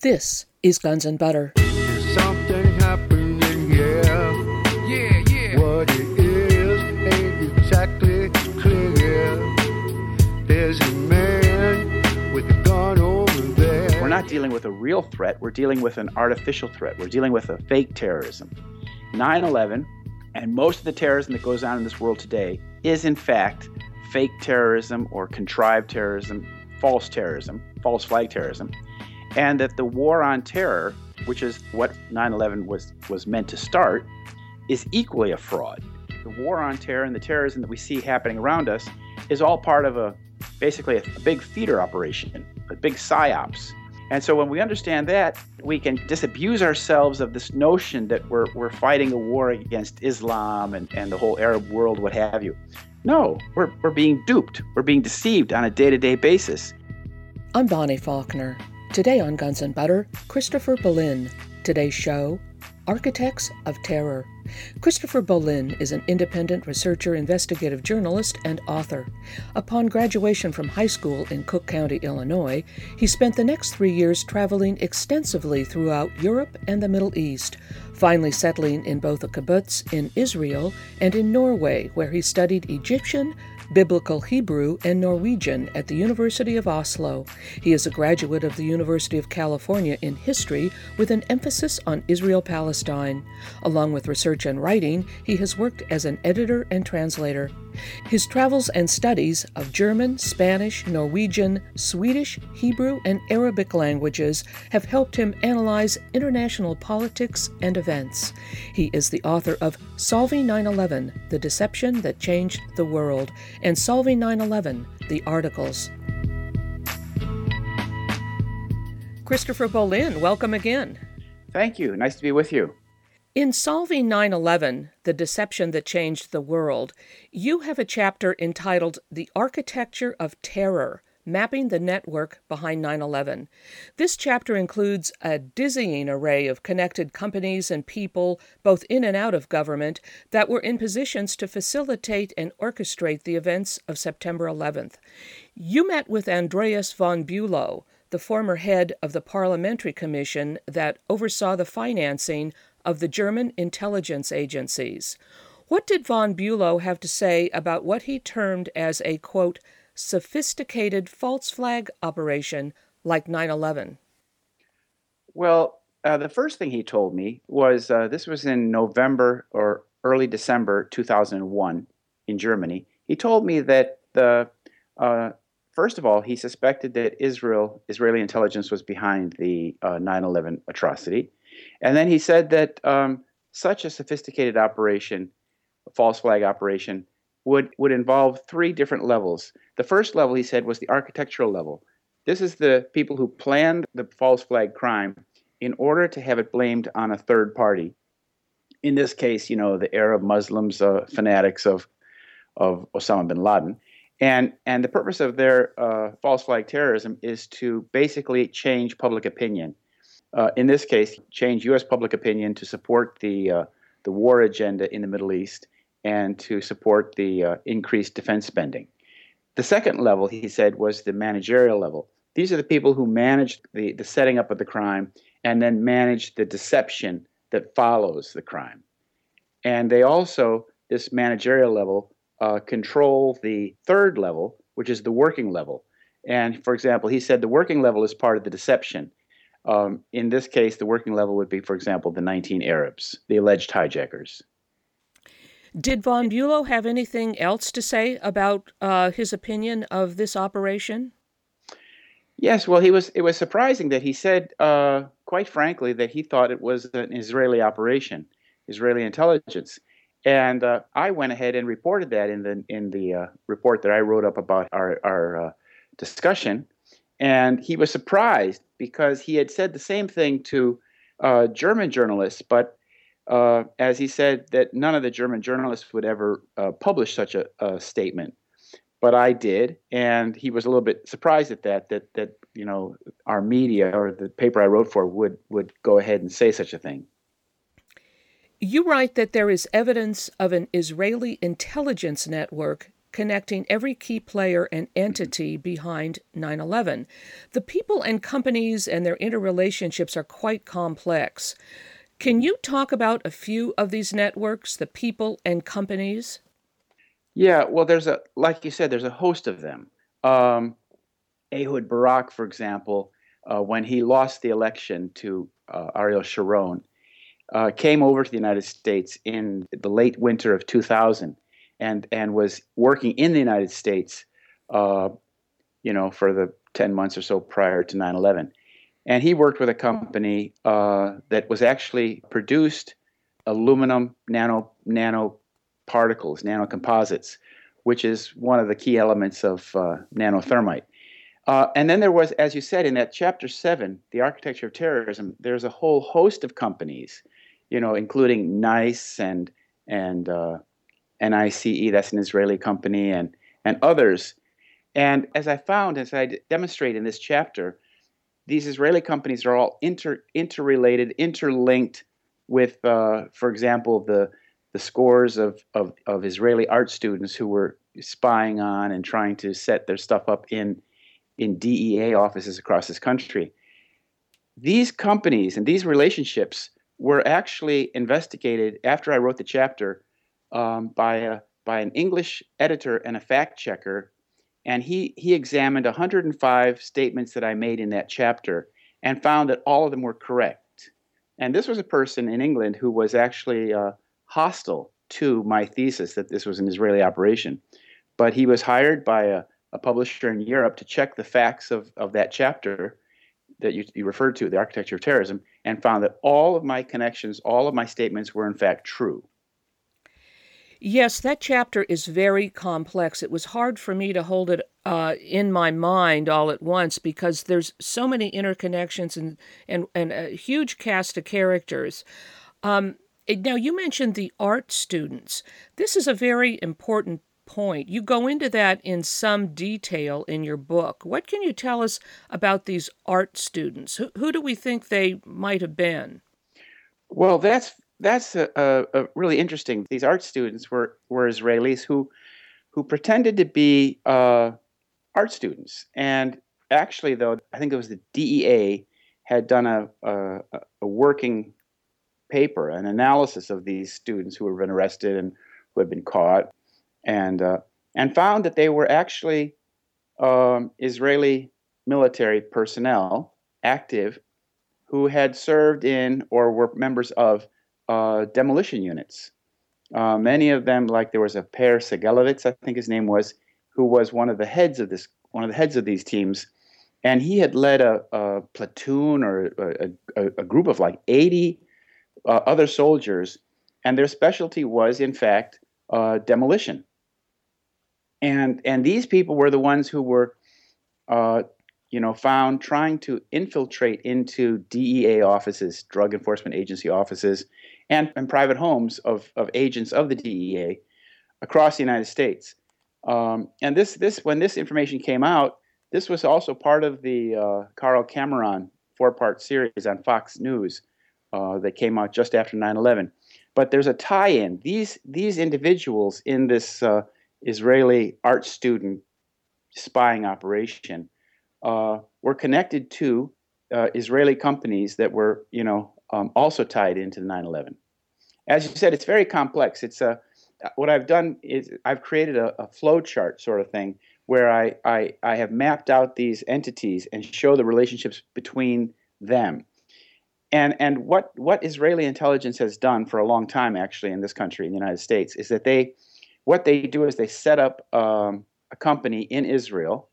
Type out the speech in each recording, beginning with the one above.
This is Guns and Butter. Yeah. Yeah, yeah. What it is ain't exactly clear. There's a man with a gun over there. We're not dealing with a real threat, we're dealing with an artificial threat. We're dealing with a fake terrorism. 9 11 and most of the terrorism that goes on in this world today is, in fact, fake terrorism or contrived terrorism, false terrorism, false flag terrorism. And that the war on terror, which is what 9 11 was, was meant to start, is equally a fraud. The war on terror and the terrorism that we see happening around us is all part of a basically a, a big theater operation, a big psyops. And so when we understand that, we can disabuse ourselves of this notion that we're, we're fighting a war against Islam and, and the whole Arab world, what have you. No, we're, we're being duped. We're being deceived on a day to day basis. I'm Bonnie Faulkner. Today on Guns and Butter, Christopher Bollyn. Today's show Architects of Terror. Christopher Bollyn is an independent researcher, investigative journalist, and author. Upon graduation from high school in Cook County, Illinois, he spent the next three years traveling extensively throughout Europe and the Middle East, finally settling in both a kibbutz in Israel and in Norway, where he studied Egyptian, Biblical Hebrew, and Norwegian at the University of Oslo. He is a graduate of the University of California in history with an emphasis on Israel Palestine. Along with research and writing, he has worked as an editor and translator. His travels and studies of German, Spanish, Norwegian, Swedish, Hebrew, and Arabic languages have helped him analyze international politics and events. He is the author of Solving 9 11 The Deception That Changed the World and Solving 9 11 The Articles. Christopher Bollyn, welcome again. Thank you. Nice to be with you. In Solving 9 11, The Deception That Changed the World, you have a chapter entitled The Architecture of Terror Mapping the Network Behind 9 11. This chapter includes a dizzying array of connected companies and people, both in and out of government, that were in positions to facilitate and orchestrate the events of September 11th. You met with Andreas von Bülow, the former head of the Parliamentary Commission that oversaw the financing of the German intelligence agencies. What did von Bülow have to say about what he termed as a, quote, sophisticated false flag operation like 9 11? Well, uh, the first thing he told me was uh, this was in November or early December 2001 in Germany. He told me that the uh, first of all, he suspected that Israel, Israeli intelligence, was behind the 9/11 atrocity. And then he said that um, such a sophisticated operation, a false flag operation, would, would involve three different levels. The first level, he said, was the architectural level. This is the people who planned the false flag crime in order to have it blamed on a third party. In this case, you know, the Arab Muslims, uh, fanatics of, of Osama bin Laden. And, and the purpose of their uh, false flag terrorism is to basically change public opinion uh, in this case, change U.S. public opinion to support the uh, the war agenda in the Middle East and to support the uh, increased defense spending. The second level, he said, was the managerial level. These are the people who manage the, the setting up of the crime and then manage the deception that follows the crime. And they also, this managerial level, uh, control the third level, which is the working level. And for example, he said the working level is part of the deception. Um, in this case, the working level would be, for example, the 19 Arabs, the alleged hijackers. Did von Bülow have anything else to say about uh, his opinion of this operation? Yes, well, he was. It was surprising that he said, uh, quite frankly, that he thought it was an Israeli operation, Israeli intelligence, and uh, I went ahead and reported that in the in the uh, report that I wrote up about our our uh, discussion. And he was surprised because he had said the same thing to uh, German journalists, but uh, as he said, that none of the German journalists would ever uh, publish such a, a, statement. But I did, and he was a little bit surprised at that. That that you know our media or the paper I wrote for would would go ahead and say such a thing. You write that there is evidence of an Israeli intelligence network connecting every key player and entity behind 9 11. The people and companies and their interrelationships are quite complex. Can you talk about a few of these networks, the people and companies? Yeah, well, there's a, like you said, there's a host of them. Um, Ehud Barak, for example, uh, when he lost the election to uh, Ariel Sharon, uh, came over to the United States in the late winter of 2000 and, and was working in the United States, uh, you know, for the 10 months or so prior to 9 11. And he worked with a company uh, that was actually produced aluminum nano nano particles, nanocomposites, which is one of the key elements of uh, nanothermite. Uh, and then there was, as you said, in that chapter seven, the architecture of terrorism. There's a whole host of companies, you know, including NICE and and uh, NICE, that's an Israeli company, and and others. And as I found, as I demonstrate in this chapter, these Israeli companies are all inter interrelated, interlinked with, uh, for example, the the scores of, of, of Israeli art students who were spying on and trying to set their stuff up in in DEA offices across this country. These companies and these relationships were actually investigated after I wrote the chapter um, by a by an English editor and a fact checker, and he he examined 105 statements that I made in that chapter and found that all of them were correct. And this was a person in England who was actually uh, hostile to my thesis that this was an Israeli operation, but he was hired by a a publisher in Europe to check the facts of, of that chapter that you, you referred to, the architecture of terrorism, and found that all of my connections, all of my statements were in fact true. Yes, that chapter is very complex. It was hard for me to hold it uh, in my mind all at once because there's so many interconnections and and, and a huge cast of characters. Um, now, you mentioned the art students. This is a very important point. You go into that in some detail in your book. What can you tell us about these art students? Who, who do we think they might have been? Well, that's that's a, a, a really interesting. These art students were were Israelis who who pretended to be uh, art students, and actually, though, I think it was the DEA had done a, a, a working paper, an analysis of these students who had been arrested and who had been caught and uh, and found that they were actually um, Israeli military personnel active who had served in or were members of uh, demolition units. Uh, many of them, like there was a Per Segelovitz, I think his name was, who was one of the heads of this, one of the heads of these teams, and he had led a, a platoon or a, a, a, group of like 80 uh, other soldiers, and their specialty was, in fact, uh, demolition. And and these people were the ones who were uh, you know found trying to infiltrate into DEA offices, drug enforcement agency offices, and, and private homes of, of agents of the DEA across the United States. Um, and this this when this information came out, this was also part of the uh, Carl Cameron four-part series on Fox News uh, that came out just after 9/11. But there's a tie-in. These these individuals in this uh, Israeli art student spying operation uh, were connected to uh, Israeli companies that were, you know, um, also tied into the 9/11. As you said, it's very complex. It's a what I've done is I've created a, a flow chart sort of thing where I, I I have mapped out these entities and show the relationships between them. And and what what Israeli intelligence has done for a long time, actually, in this country, in the United States, is that they what they do is they set up um, a company in Israel.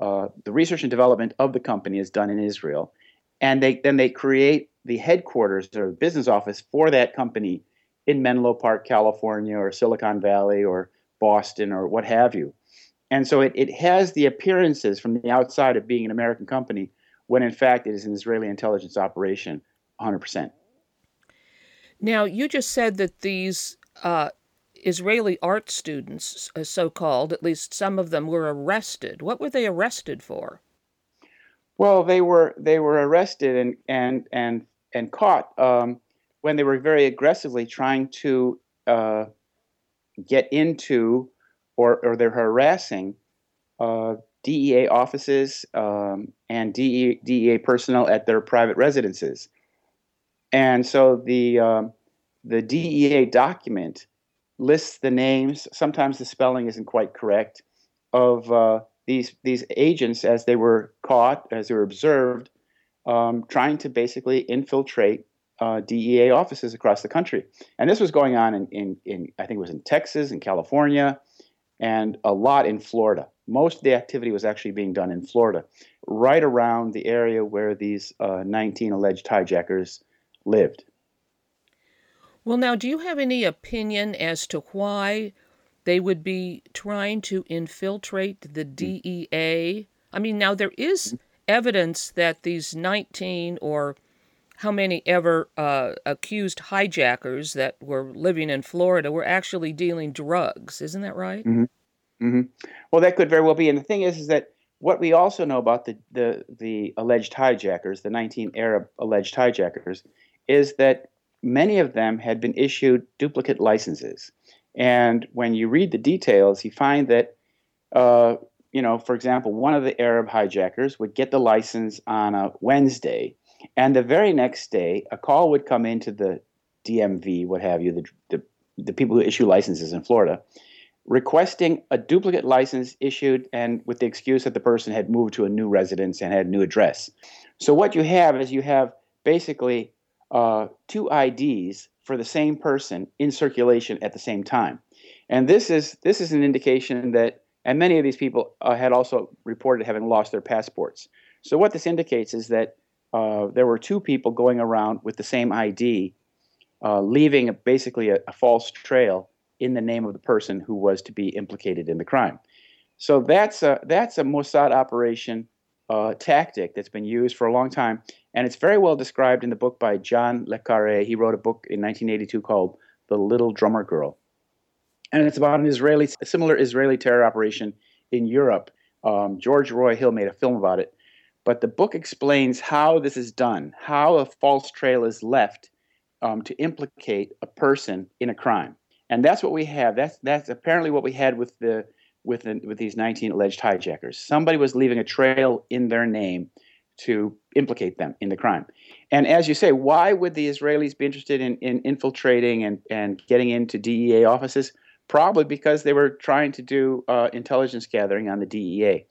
Uh, the research and development of the company is done in Israel, and they then they create the headquarters or business office for that company in Menlo Park, California, or Silicon Valley, or Boston, or what have you. And so it, it has the appearances from the outside of being an American company, when in fact it is an Israeli intelligence operation, 100%. Now, you just said that these uh, Israeli art students, uh, so called, at least some of them, were arrested. What were they arrested for? Well, they were they were arrested and and and and caught um, when they were very aggressively trying to uh, get into or, or they're harassing uh, DEA offices um, and DEA, DEA, personnel at their private residences. And so the, um, the DEA document lists the names, sometimes the spelling isn't quite correct, of uh, these, these agents as they were caught, as they were observed, um, trying to basically infiltrate uh, DEA offices across the country. And this was going on in, in, in, I think it was in Texas, and California, and a lot in Florida. Most of the activity was actually being done in Florida, right around the area where these uh, 19 alleged hijackers lived. Well, now, do you have any opinion as to why they would be trying to infiltrate the hmm. DEA? I mean, now there is. Evidence that these 19 or how many ever uh, accused hijackers that were living in Florida were actually dealing drugs. Isn't that right? Mm-hmm. Mm-hmm. Well, that could very well be. And the thing is, is that what we also know about the, the, the alleged hijackers, the 19 Arab alleged hijackers, is that many of them had been issued duplicate licenses. And when you read the details, you find that, uh, you know, for example, one of the Arab hijackers would get the license on a Wednesday and the very next day, a call would come into the DMV, what have you, the, the, the people who issue licenses in Florida, requesting a duplicate license issued and with the excuse that the person had moved to a new residence and had a new address. So what you have is you have basically uh, two IDs for the same person in circulation at the same time, and this is this is an indication that and many of these people uh, had also reported having lost their passports. So what this indicates is that uh, there were two people going around with the same ID, uh, leaving a, basically a, a, false trail in the name of the person who was to be implicated in the crime. So that's a that's a Mossad operation uh, tactic that's been used for a long time, and it's very well described in the book by John le Carre. He wrote a book in 1982 called "The Little Drummer Girl," and it's about an Israeli, a similar Israeli terror operation in Europe. Um, George Roy Hill made a film about it but the book explains how this is done, how a false trail is left um, to implicate a person in a crime, and that's what we have. That's that's apparently what we had with the with the, with these 19 alleged hijackers. Somebody was leaving a trail in their name to implicate them in the crime. And as you say, why would the Israelis be interested in, in infiltrating and, and getting into DEA offices? Probably because they were trying to do uh, intelligence gathering on the DEA.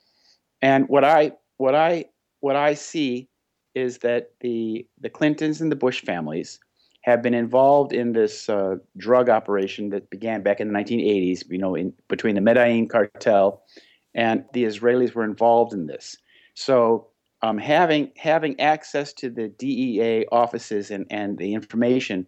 And what I what I what I see is that the the Clintons and the Bush families have been involved in this uh, drug operation that began back in the 1980s. You know, in between the Medellin cartel and the Israelis were involved in this. So um, having having access to the DEA offices and, and the information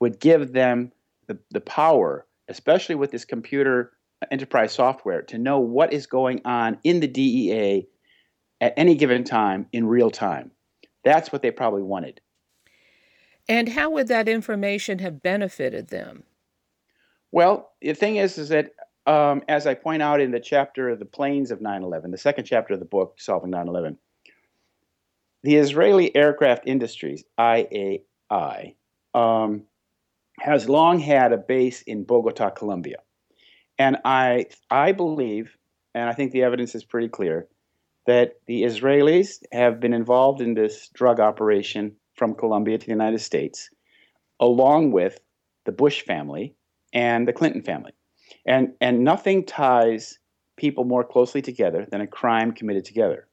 would give them the, the power, especially with this computer enterprise software, to know what is going on in the DEA at any given time in real time. That's what they probably wanted. And how would that information have benefited them? Well, the thing is, is that um, as I point out in the chapter of the planes of 9/11, the second chapter of the book, Solving 9/11, the Israeli Aircraft Industries (IAI) um, has long had a base in Bogota, Colombia, and I I believe, and I think the evidence is pretty clear, that the Israelis have been involved in this drug operation from Colombia to the United States, along with the Bush family and the Clinton family. And, and nothing ties people more closely together than a crime committed together.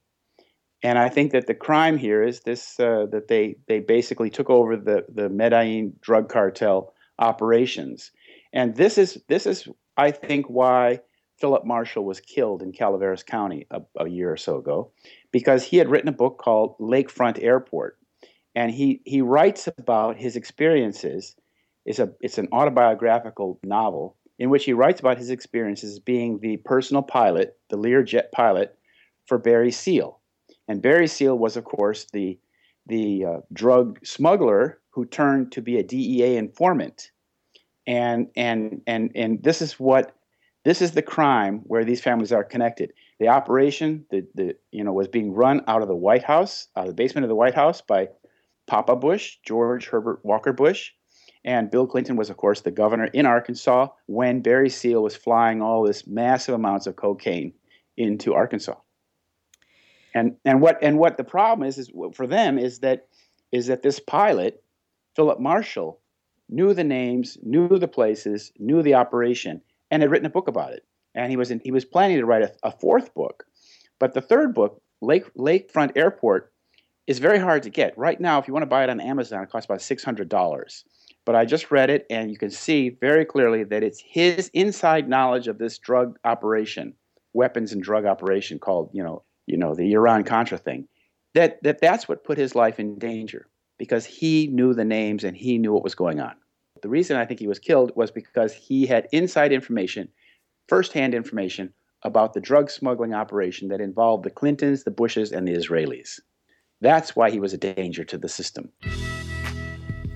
And I think that the crime here is this uh, that they, they basically took over the, the Medellin drug cartel operations. And this is, this is, I think, why Philip Marshall was killed in Calaveras County a, a, year or so ago because he had written a book called Lakefront Airport. And he, he writes about his experiences. It's, a, it's an autobiographical novel in which he writes about his experiences being the personal pilot, the Learjet pilot for Barry Seal. And Barry Seal was, of course, the, the uh, drug smuggler who turned to be a DEA informant. And, and, and, and this is what this is the crime where these families are connected. The operation, the, the you know, was being run out of the White House, out of the basement of the White House by Papa Bush, George Herbert Walker Bush, And Bill Clinton was, of course, the governor in Arkansas when Barry Seal was flying all this massive amounts of cocaine into Arkansas. And and what and what the problem is is for them is that is that this pilot, Philip Marshall, knew the names, knew the places, knew the operation, and had written a book about it. And he was in, he was planning to write a, a fourth book, but the third book, Lake Lakefront Airport, is very hard to get right now. If you want to buy it on Amazon, it costs about six hundred dollars. But I just read it, and you can see very clearly that it's his inside knowledge of this drug operation, weapons and drug operation called you know you know the Iran Contra thing, that that that's what put his life in danger because he knew the names and he knew what was going on. The reason I think he was killed was because he had inside information, firsthand information about the drug smuggling operation that involved the Clintons, the Bushes, and the Israelis. That's why he was a danger to the system.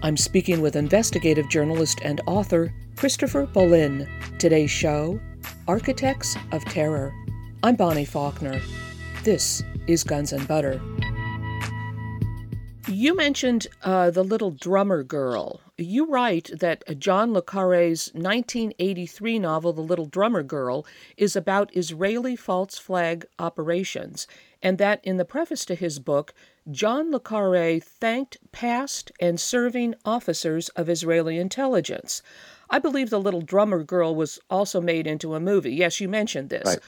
I'm speaking with investigative journalist and author Christopher Bollyn. Today's show Architects of Terror. I'm Bonnie Faulkner. This is Guns and Butter. You mentioned uh, the little drummer girl. You write that John Le Carre's 1983 novel, The Little Drummer Girl, is about Israeli false flag operations, and that in the preface to his book, John Le Carre thanked past and serving officers of Israeli intelligence. I believe The Little Drummer Girl was also made into a movie. Yes, you mentioned this. Right.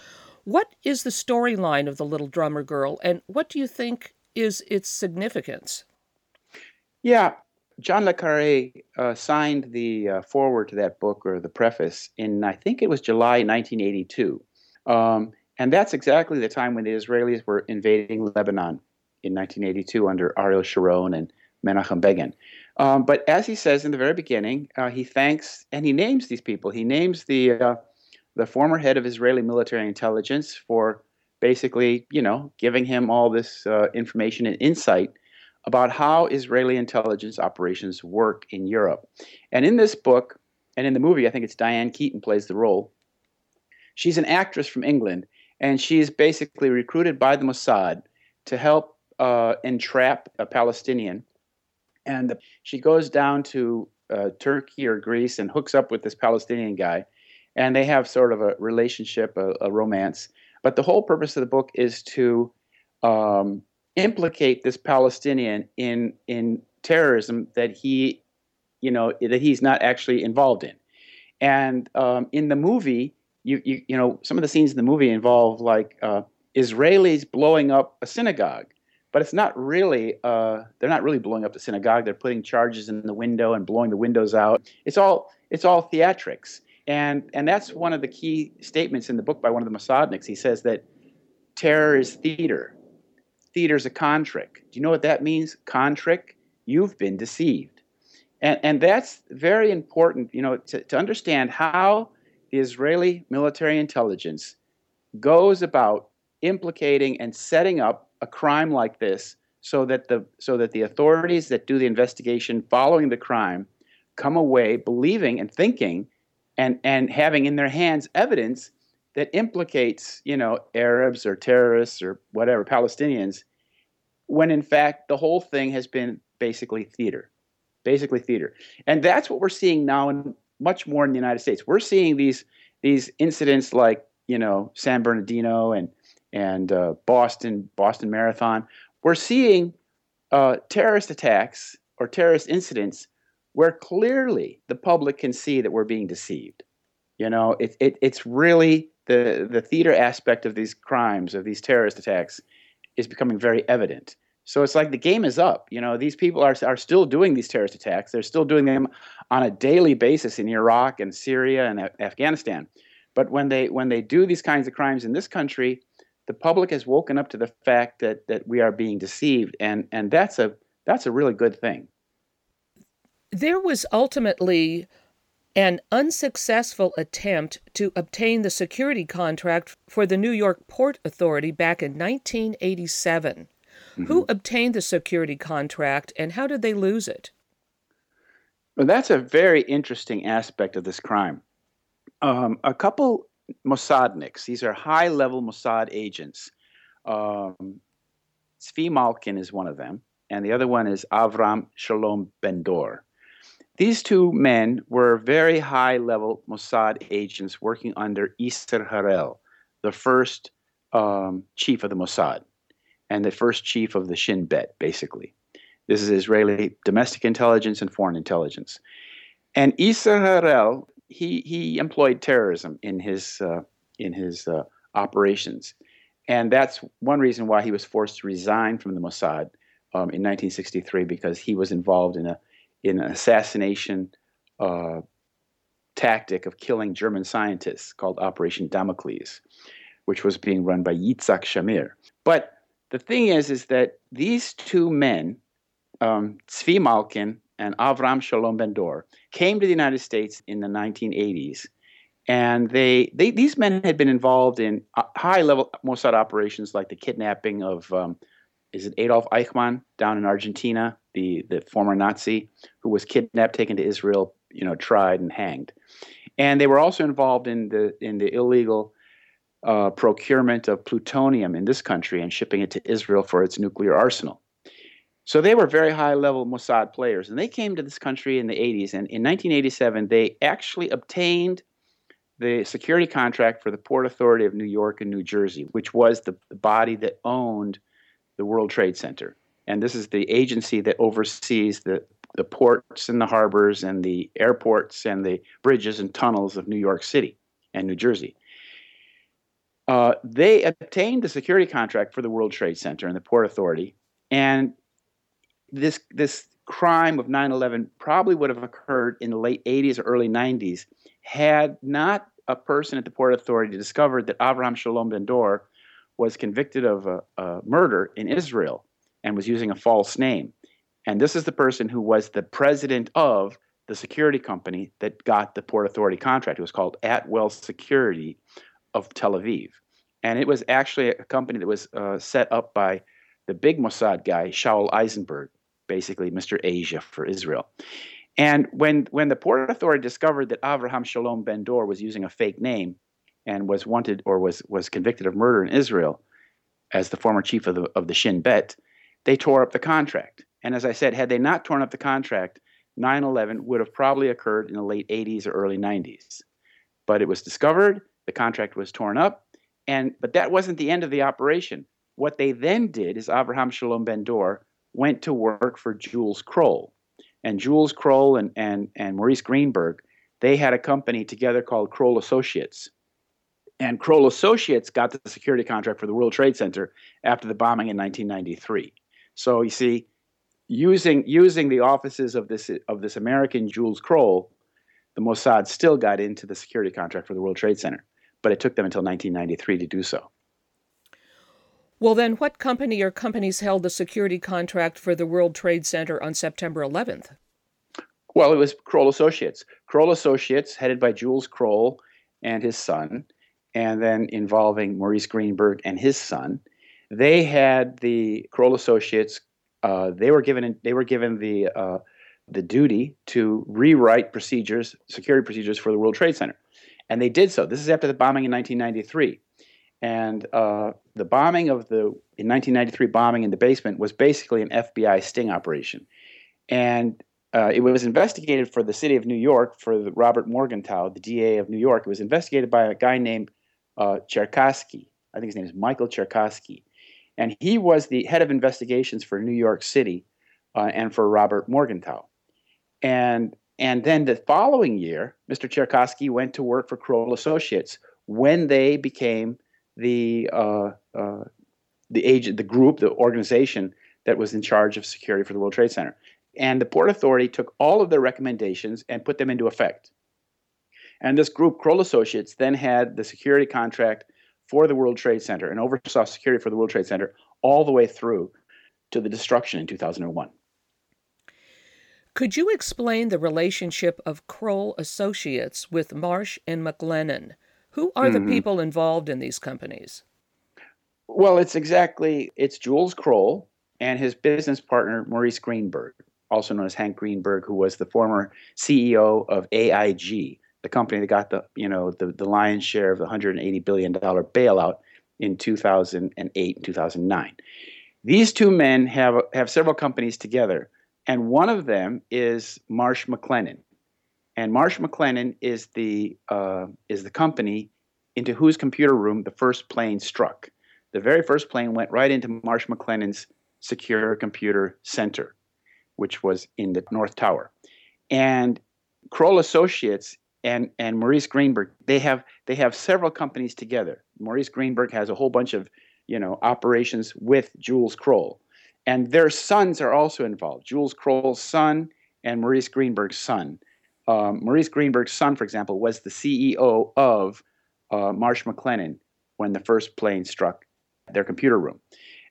What is the storyline of The Little Drummer Girl, and what do you think is its significance? Yeah, John Le Carre uh, signed the uh, foreword to that book or the preface in, I think it was July 1982. Um, and that's exactly the time when the Israelis were invading Lebanon in 1982 under Ariel Sharon and Menachem Begin. Um, but as he says in the very beginning, uh, he thanks and he names these people. He names the uh, the former head of Israeli military intelligence for basically, you know, giving him all this uh, information and insight about how Israeli intelligence operations work in Europe. And in this book, and in the movie, I think it's Diane Keaton plays the role. She's an actress from England, and she's basically recruited by the Mossad to help uh, entrap a Palestinian. And she goes down to uh, Turkey or Greece and hooks up with this Palestinian guy, and they have sort of a relationship, a, a romance. But the whole purpose of the book is to um, implicate this Palestinian in in terrorism that he, you know, that he's not actually involved in. And um, in the movie, you, you you know, some of the scenes in the movie involve like uh, Israelis blowing up a synagogue, but it's not really. Uh, they're not really blowing up the synagogue. They're putting charges in the window and blowing the windows out. It's all it's all theatrics. And and that's one of the key statements in the book by one of the Mossadniks. He says that terror is theater theater's a con trick. Do you know what that means? Con trick? You've been deceived. And, and that's very important, you know, to, to understand how the Israeli military intelligence goes about implicating and setting up a crime like this so that the so that the authorities that do the investigation following the crime come away believing and thinking and and having in their hands evidence that implicates, you know, Arabs or terrorists or whatever, Palestinians, when in fact the whole thing has been basically theater. Basically theater. And that's what we're seeing now in much more in the United States. We're seeing these these incidents like, you know, San Bernardino and and uh, Boston, Boston Marathon. We're seeing uh, terrorist attacks or terrorist incidents where clearly the public can see that we're being deceived. You know, it, it, it's really the the theater aspect of these crimes of these terrorist attacks is becoming very evident. So it's like the game is up. You know, these people are are still doing these terrorist attacks. They're still doing them on a daily basis in Iraq and Syria and Afghanistan. But when they when they do these kinds of crimes in this country, the public has woken up to the fact that that we are being deceived, and and that's a that's a really good thing. There was ultimately an unsuccessful attempt to obtain the security contract for the New York Port Authority back in 1987. Mm-hmm. Who obtained the security contract and how did they lose it? Well, that's a very interesting aspect of this crime. Um, a couple Mossadniks, these are high level Mossad agents. Um, Zvi Malkin is one of them, and the other one is Avram Shalom Ben-Dor. These two men were very high level Mossad agents working under Isser Harel, the first um, chief of the Mossad and the first chief of the Shin Bet, basically. This is Israeli domestic intelligence and foreign intelligence. And Isser Harel, he, he employed terrorism in his, uh, in his uh, operations. And that's one reason why he was forced to resign from the Mossad um, in 1963 because he was involved in a in an assassination uh, tactic of killing German scientists called Operation Damocles, which was being run by Yitzhak Shamir. But the thing is, is that these two men, um, Tzvi Malkin and Avram Shalom Ben Dor, came to the United States in the 1980s. And they, they these men had been involved in uh, high level Mossad operations like the kidnapping of um, is it Adolf Eichmann down in Argentina, the the former Nazi who was kidnapped, taken to Israel, you know, tried and hanged, and they were also involved in the in the illegal uh, procurement of plutonium in this country and shipping it to Israel for its nuclear arsenal. So they were very high level Mossad players, and they came to this country in the 80s. And in 1987, they actually obtained the security contract for the Port Authority of New York and New Jersey, which was the, the body that owned the World Trade Center. And this is the agency that oversees the, the ports and the harbors and the airports and the bridges and tunnels of New York City and New Jersey. Uh, they obtained the security contract for the World Trade Center and the Port Authority, and this this crime of 9/11 probably would have occurred in the late 80s or early 90s had not a person at the Port Authority discovered that Avraham Shalom Ben Dor was convicted of a, a murder in Israel and was using a false name. And this is the person who was the president of the security company that got the Port Authority contract. It was called Atwell Security of Tel Aviv. And it was actually a company that was uh, set up by the big Mossad guy, Shaul Eisenberg, basically Mr. Asia for Israel. And when, when the Port Authority discovered that Avraham Shalom Ben Dor was using a fake name and was wanted or was, was convicted of murder in Israel as the former chief of the, of the Shin Bet, they tore up the contract. And as I said, had they not torn up the contract, 9 11 would have probably occurred in the late 80s or early 90s. But it was discovered, the contract was torn up, and but that wasn't the end of the operation. What they then did is Abraham Shalom Ben Dor went to work for Jules Kroll. And Jules Kroll and, and, and Maurice Greenberg, they had a company together called Kroll Associates. And Kroll Associates got the security contract for the World Trade Center after the bombing in 1993. So you see, using using the offices of this of this American Jules Kroll, the Mossad still got into the security contract for the World Trade Center, but it took them until 1993 to do so. Well, then, what company or companies held the security contract for the World Trade Center on September 11th? Well, it was Kroll Associates. Kroll Associates, headed by Jules Kroll and his son, and then involving Maurice Greenberg and his son. They had the Kroll Associates. Uh, they were given they were given the uh, the duty to rewrite procedures, security procedures for the World Trade Center, and they did so. This is after the bombing in 1993, and uh, the bombing of the in 1993 bombing in the basement was basically an FBI sting operation, and uh, it was investigated for the city of New York for the Robert Morgenthau, the DA of New York. It was investigated by a guy named uh, Cherkasky. I think his name is Michael Cherkasky, and he was the head of investigations for New York City uh, and for Robert Morgenthau. And and then the following year, Mr. Cherkasky went to work for Kroll Associates when they became the uh, uh, the agent, the group, the organization that was in charge of security for the World Trade Center. And the Port Authority took all of their recommendations and put them into effect. And this group, Kroll Associates, then had the security contract for the World Trade Center and oversaw security for the World Trade Center all the way through to the destruction in 2001. Could you explain the relationship of Kroll Associates with Marsh and McLennan? Who are mm-hmm. the people involved in these companies? Well, it's exactly it's Jules Kroll and his business partner Maurice Greenberg, also known as Hank Greenberg, who was the former CEO of AIG, the company that got the you know the, the lion's share of the 180 billion dollar bailout in 2008 and 2009. These two men have have several companies together, and one of them is Marsh McLennan. And Marsh McLennan is the uh, is the company into whose computer room the first plane struck. The very first plane went right into Marsh McLennan's secure computer center, which was in the North Tower. And Kroll Associates and, and Maurice Greenberg, they have they have several companies together. Maurice Greenberg has a whole bunch of you know operations with Jules Kroll. And their sons are also involved. Jules Kroll's son and Maurice Greenberg's son. Um, Maurice Greenberg's son, for example, was the CEO of uh, Marsh McLennan when the first plane struck their computer room.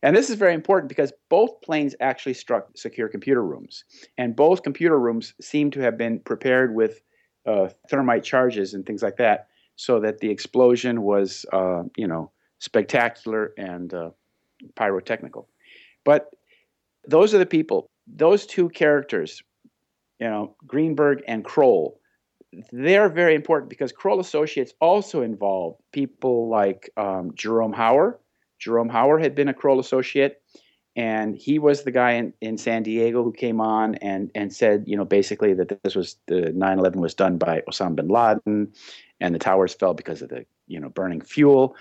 And this is very important because both planes actually struck secure computer rooms. And both computer rooms seem to have been prepared with uh, thermite charges and things like that so that the explosion was, uh, you know, spectacular and uh, pyrotechnical. But those are the people, those two characters, you know, Greenberg and Kroll, they're very important because Kroll Associates also involved people like um, Jerome Hauer, Jerome Hauer had been a Kroll associate, and he was the guy in, in San Diego who came on and, and said, you know, basically that this was the 9/11 was done by Osama bin Laden, and the towers fell because of the you know burning fuel.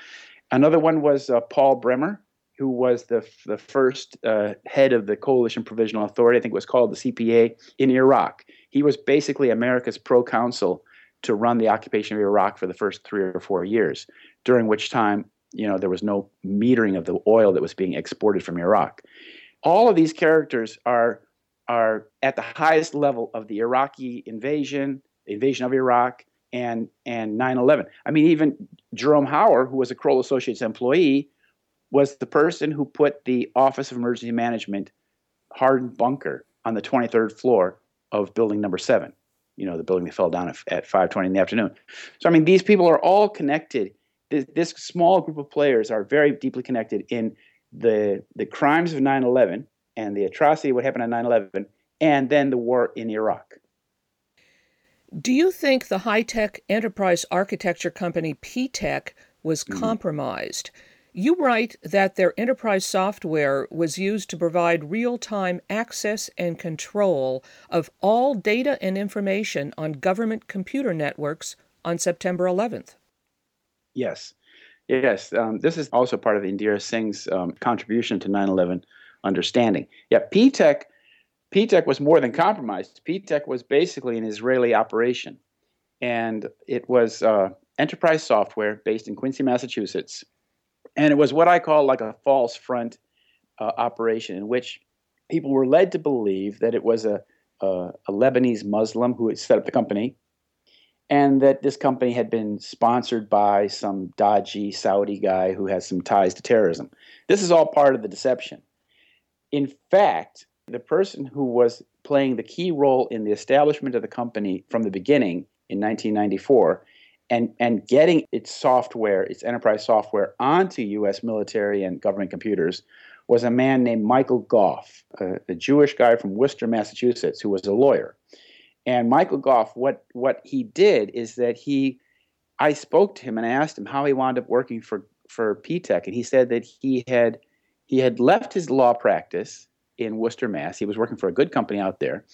Another one was uh, Paul Bremer, who was the the first uh, head of the Coalition Provisional Authority. I think it was called the CPA in Iraq. He was basically America's pro-consul to run the occupation of Iraq for the first three or four years, during which time you know there was no metering of the oil that was being exported from Iraq. All of these characters are are at the highest level of the Iraqi invasion, invasion of Iraq, and and 9/11. I mean, even Jerome Hauer, who was a Kroll Associates employee, was the person who put the Office of Emergency Management hardened bunker on the 23rd floor of building number seven. You know, the building that fell down at 5:20 in the afternoon. So I mean, these people are all connected this, this small group of players are very deeply connected in the the crimes of 9/11 and the atrocity what happened on 9/11 and then the war in Iraq. Do you think the high-tech enterprise architecture company P-TECH was mm-hmm. compromised? You write that their enterprise software was used to provide real time access and control of all data and information on government computer networks on September 11th. Yes. Yes. Um, this is also part of Indira Singh's um, contribution to 9 11 understanding. Yeah, P-TECH, P-TECH was more than compromised. P-TECH was basically an Israeli operation. And it was uh, enterprise software based in Quincy, Massachusetts. And it was what I call like a false front uh, operation in which people were led to believe that it was a, a, a Lebanese Muslim who had set up the company and that this company had been sponsored by some dodgy Saudi guy who has some ties to terrorism. This is all part of the deception. In fact, the person who was playing the key role in the establishment of the company from the beginning in 1994 and, and getting its software, its enterprise software, onto U.S. military and government computers was a man named Michael Goff, a, a Jewish guy from Worcester, Massachusetts, who was a lawyer. And Michael Goff, what what he did is that he, I spoke to him and I asked him how he wound up working for for P-TECH, and he said that he had he had left his law practice in Worcester, Mass. He was working for a good company out there,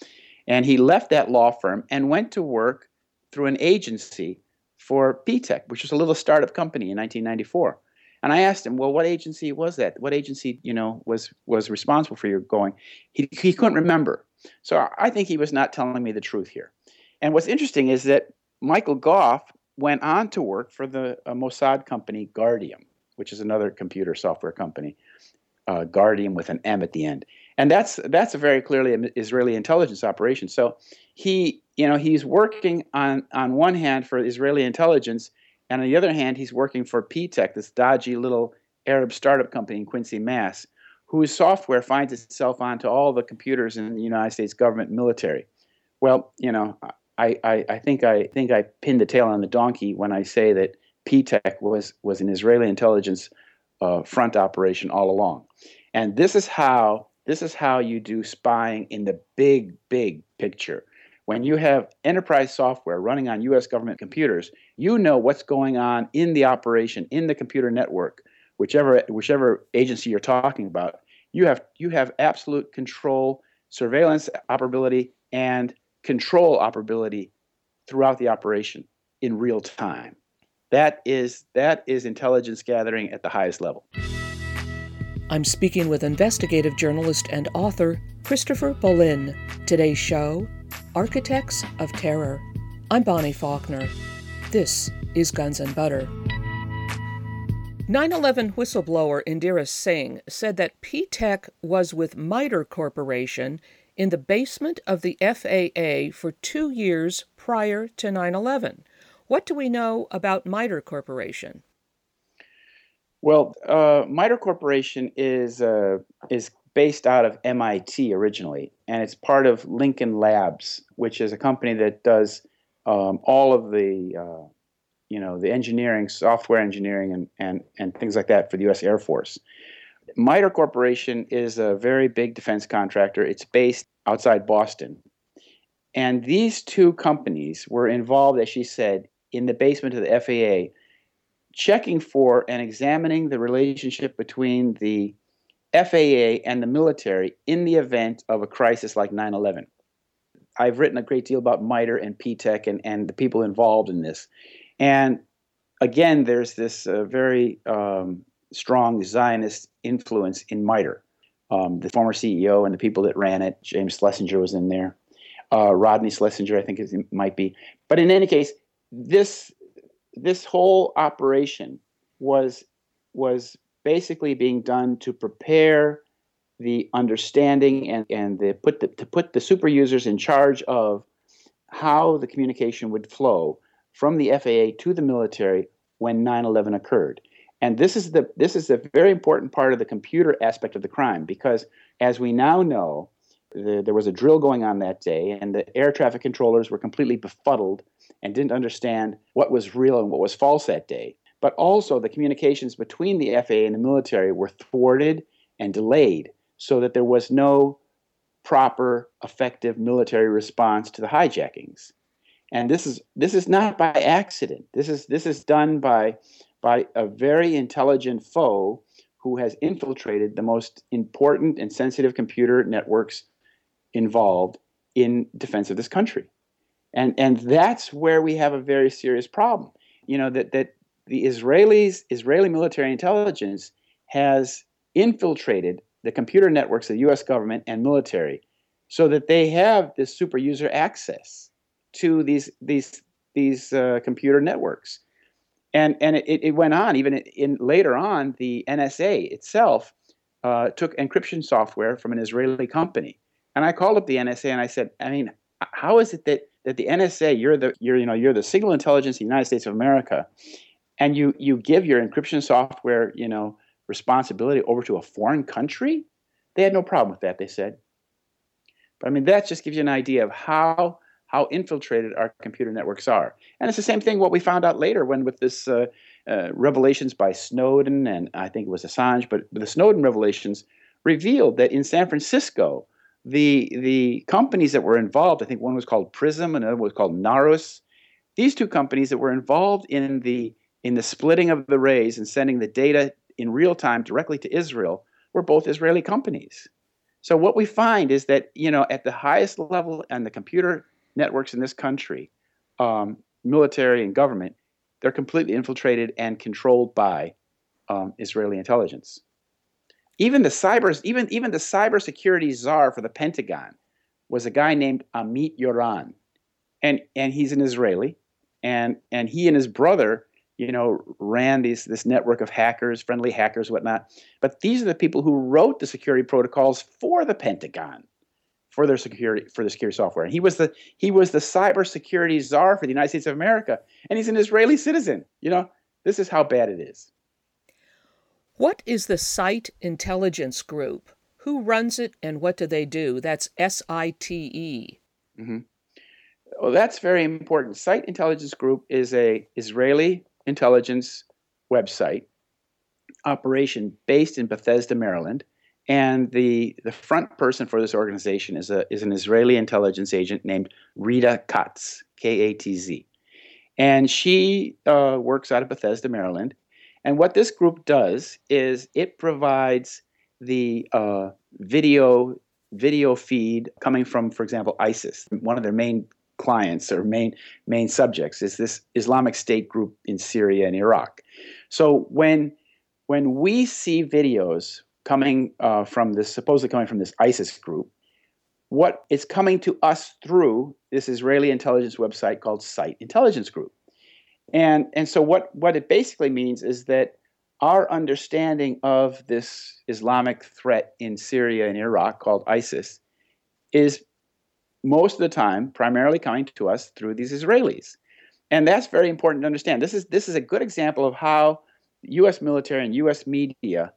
and he left that law firm and went to work through an agency for P-TECH, which was a little startup company in 1994. And I asked him, well, what agency was that? What agency, you know, was was responsible for your going? He, he couldn't remember. So I think he was not telling me the truth here. And what's interesting is that Michael Goff went on to work for the Mossad company Guardium, which is another computer software company, uh, Guardium with an M at the end. And that's that's a very clearly an Israeli intelligence operation. So he, you know, he's working on on one hand for Israeli intelligence, and on the other hand, he's working for P-TECH, this dodgy little Arab startup company in Quincy, Mass whose software finds itself onto all the computers in the United States government military. Well, you know, I, I, I think I think I pinned the tail on the donkey when I say that P-TECH was was an Israeli intelligence uh, front operation all along, and this is how this is how you do spying in the big big picture. When you have enterprise software running on U.S. government computers, you know what's going on in the operation in the computer network whichever whichever agency you're talking about, you have you have absolute control surveillance operability and control operability throughout the operation in real time. That is that is intelligence gathering at the highest level. I'm speaking with investigative journalist and author Christopher Bollyn. Today's show, Architects of Terror. I'm Bonnie Faulkner. This is Guns and Butter. 9 11 whistleblower Indira Singh said that P-TECH was with MITRE Corporation in the basement of the FAA for two years prior to 9 11. What do we know about MITRE Corporation? Well, uh, MITRE Corporation is uh, is based out of MIT originally, and it's part of Lincoln Labs, which is a company that does um, all of the uh, you know the engineering, software engineering, and and and things like that for the U.S. Air Force. MITRE Corporation is a very big defense contractor. It's based outside Boston. And these two companies were involved, as she said, in the basement of the FAA, checking for and examining the relationship between the FAA and the military in the event of a crisis like 9 11. I've written a great deal about MITRE and P-TECH and, and the people involved in this. And again, there's this uh, very um, strong Zionist influence in MITRE. Um, the former CEO and the people that ran it, James Schlesinger was in there. Uh, Rodney Schlesinger, I think it might be. But in any case, this this whole operation was was basically being done to prepare the understanding and, and the, put the, to put the super users in charge of how the communication would flow from the FAA to the military when 9/11 occurred. And this is the this is a very important part of the computer aspect of the crime because, as we now know, the, there was a drill going on that day, and the air traffic controllers were completely befuddled and didn't understand what was real and what was false that day. But also, the communications between the FAA and the military were thwarted and delayed, so that there was no proper, effective military response to the hijackings. And this is this is not by accident. This is this is done by by a very intelligent foe who has infiltrated the most important and sensitive computer networks involved in defense of this country. And, and that's where we have a very serious problem. You know, that, that the Israelis, Israeli military intelligence has infiltrated the computer networks of the US government and military so that they have this super user access to these, these, these uh, computer networks and and it, it went on even in later on the NSA itself uh, took encryption software from an Israeli company, and I called up the NSA and I said, I mean, how is it that that the NSA you're the you're you know you're the signal intelligence of the United States of America, and you you give your encryption software you know responsibility over to a foreign country? They had no problem with that. They said, but I mean that just gives you an idea of how how infiltrated our computer networks are. And it's the same thing what we found out later when with this uh, uh, revelations by Snowden and I think it was Assange, but the Snowden revelations revealed that in San Francisco, the the companies that were involved, I think one was called Prism, and another was called Narus. These two companies that were involved in the in the splitting of the rays and sending the data in real time directly to Israel were both Israeli companies. So what we find is that you know at the highest level and the computer networks in this country, um, military and government, they're completely infiltrated and controlled by um, Israeli intelligence. Even the cyber, even even the cybersecurity czar for the Pentagon was a guy named Amit Yoran, and and he's an Israeli, and and he and his brother, you know, ran these this network of hackers, friendly hackers, whatnot. But these are the people who wrote the security protocols for the Pentagon for their security for the security software. And he was the he was the cybersecurity czar for the United States of America, and he's an Israeli citizen. You know, this is how bad it is. What is the Site Intelligence Group? Who runs it, and what do they do? That's S I T E. Mm-hmm. Well, that's very important. Site Intelligence Group is a Israeli intelligence website operation based in Bethesda, Maryland and the, the front person for this organization is, a, is an Israeli intelligence agent named Rita Katz, K A T Z. And she uh, works out of Bethesda, Maryland. And what this group does is it provides the uh, video video feed coming from, for example, ISIS. One of their main clients or main main subjects is this Islamic State group in Syria and Iraq. So when when we see videos coming uh, from this supposedly coming from this ISIS group, what is coming to us through this Israeli intelligence website called SITE Intelligence Group. And, and so what, what it basically means is that our understanding of this Islamic threat in Syria and Iraq called ISIS is most of the time primarily coming to us through these Israelis. And that's very important to understand. This is, this is a good example of how US military and US media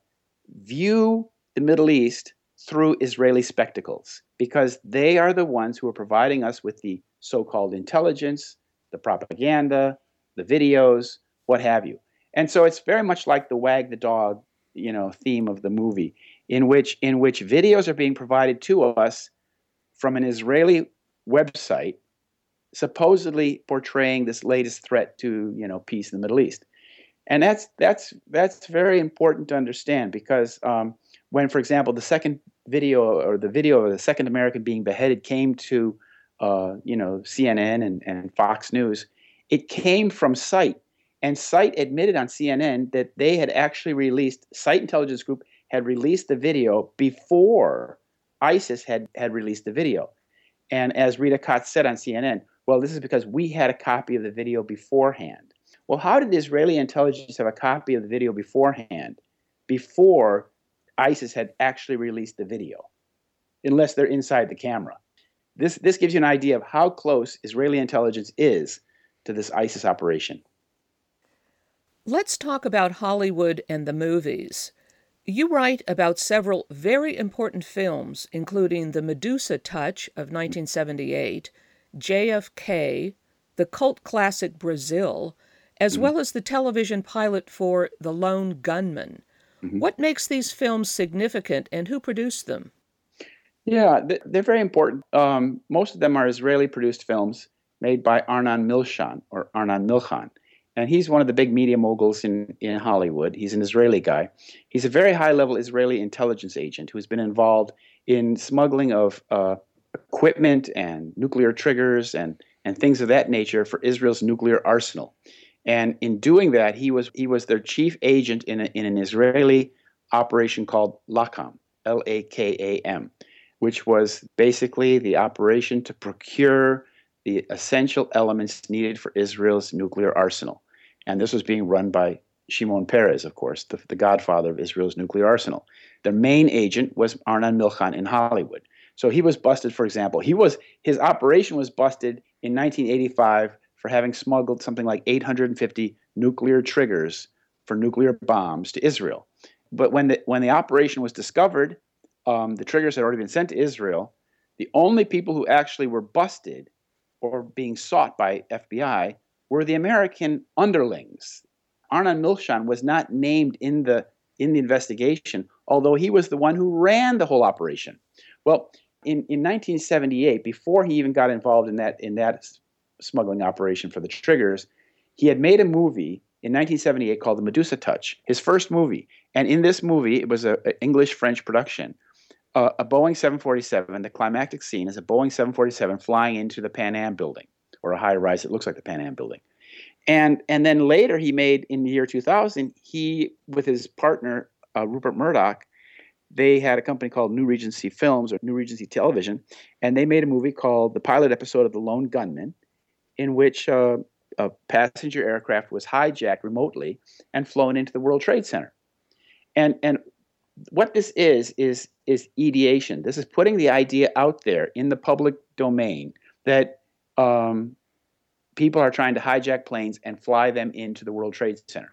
view the Middle East through Israeli spectacles because they are the ones who are providing us with the so called intelligence, the propaganda, the videos, what have you. And so it's very much like the wag the dog, you know, theme of the movie, in which in which videos are being provided to us from an Israeli website, supposedly portraying this latest threat to you know peace in the Middle East. And that's that's that's very important to understand because um, when, for example, the second video or the video of the second American being beheaded came to uh, you know CNN and, and Fox News, it came from SITE. And SITE admitted on CNN that they had actually released, SITE Intelligence Group had released the video before ISIS had, had released the video. And as Rita Katz said on CNN, well, this is because we had a copy of the video beforehand. Well, how did the Israeli intelligence have a copy of the video beforehand before ISIS had actually released the video, unless they're inside the camera? This, this gives you an idea of how close Israeli intelligence is to this ISIS operation. Let's talk about Hollywood and the movies. You write about several very important films, including The Medusa Touch of 1978, JFK, the cult classic Brazil, as mm-hmm. well as the television pilot for The Lone Gunmen. Mm-hmm. What makes these films significant and who produced them? Yeah, they're very important. Um, most of them are Israeli produced films made by Arnon Milchan or Arnon Milchan and he's one of the big media moguls in, in Hollywood. He's an Israeli guy. He's a very high level Israeli intelligence agent who's been involved in smuggling of uh, equipment and nuclear triggers and, and things of that nature for Israel's nuclear arsenal. And in doing that, he was he was their chief agent in, a, in an Israeli operation called LAKAM, L A K A M, which was basically the operation to procure the essential elements needed for Israel's nuclear arsenal and this was being run by Shimon Peres, of course, the, the godfather of Israel's nuclear arsenal. Their main agent was Arnon Milchan in Hollywood. So he was busted, for example. He was his operation was busted in 1985 for having smuggled something like 850 nuclear triggers for nuclear bombs to Israel. But when the when the operation was discovered, um, the triggers had already been sent to Israel. The only people who actually were busted or being sought by FBI were the American underlings. Arnon Milchan was not named in the in the investigation, although he was the one who ran the whole operation. Well, in, in 1978, before he even got involved in that in that smuggling operation for the triggers, he had made a movie in 1978 called The Medusa Touch, his first movie. And in this movie, it was an English French production. Uh, a Boeing 747, the climactic scene is a Boeing 747 flying into the Pan Am building or a high rise that looks like the Pan Am building. And and then later he made in the year 2000 he with his partner uh, Rupert Murdoch they had a company called New Regency Films or New Regency Television and they made a movie called the pilot episode of The Lone Gunmen in which uh, a passenger aircraft was hijacked remotely and flown into the World Trade Center. And and what this is is is ideation. This is putting the idea out there in the public domain that um, people are trying to hijack planes and fly them into the World Trade Center.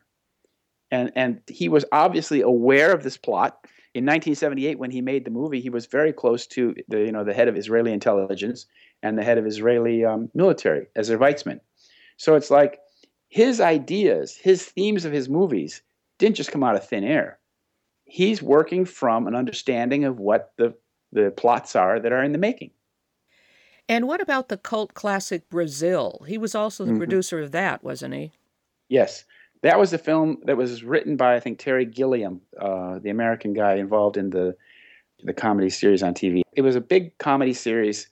And, and he was obviously aware of this plot. In 1978, when he made the movie, he was very close to the, you know, the head of Israeli intelligence and the head of Israeli um, military, Ezer Weizman. So it's like his ideas, his themes of his movies didn't just come out of thin air. He's working from an understanding of what the, the plots are that are in the making. And what about the cult classic Brazil? He was also the mm-hmm. producer of that, wasn't he? Yes. That was a film that was written by, I think, Terry Gilliam, uh, the American guy involved in the the comedy series on TV. It was a big comedy series,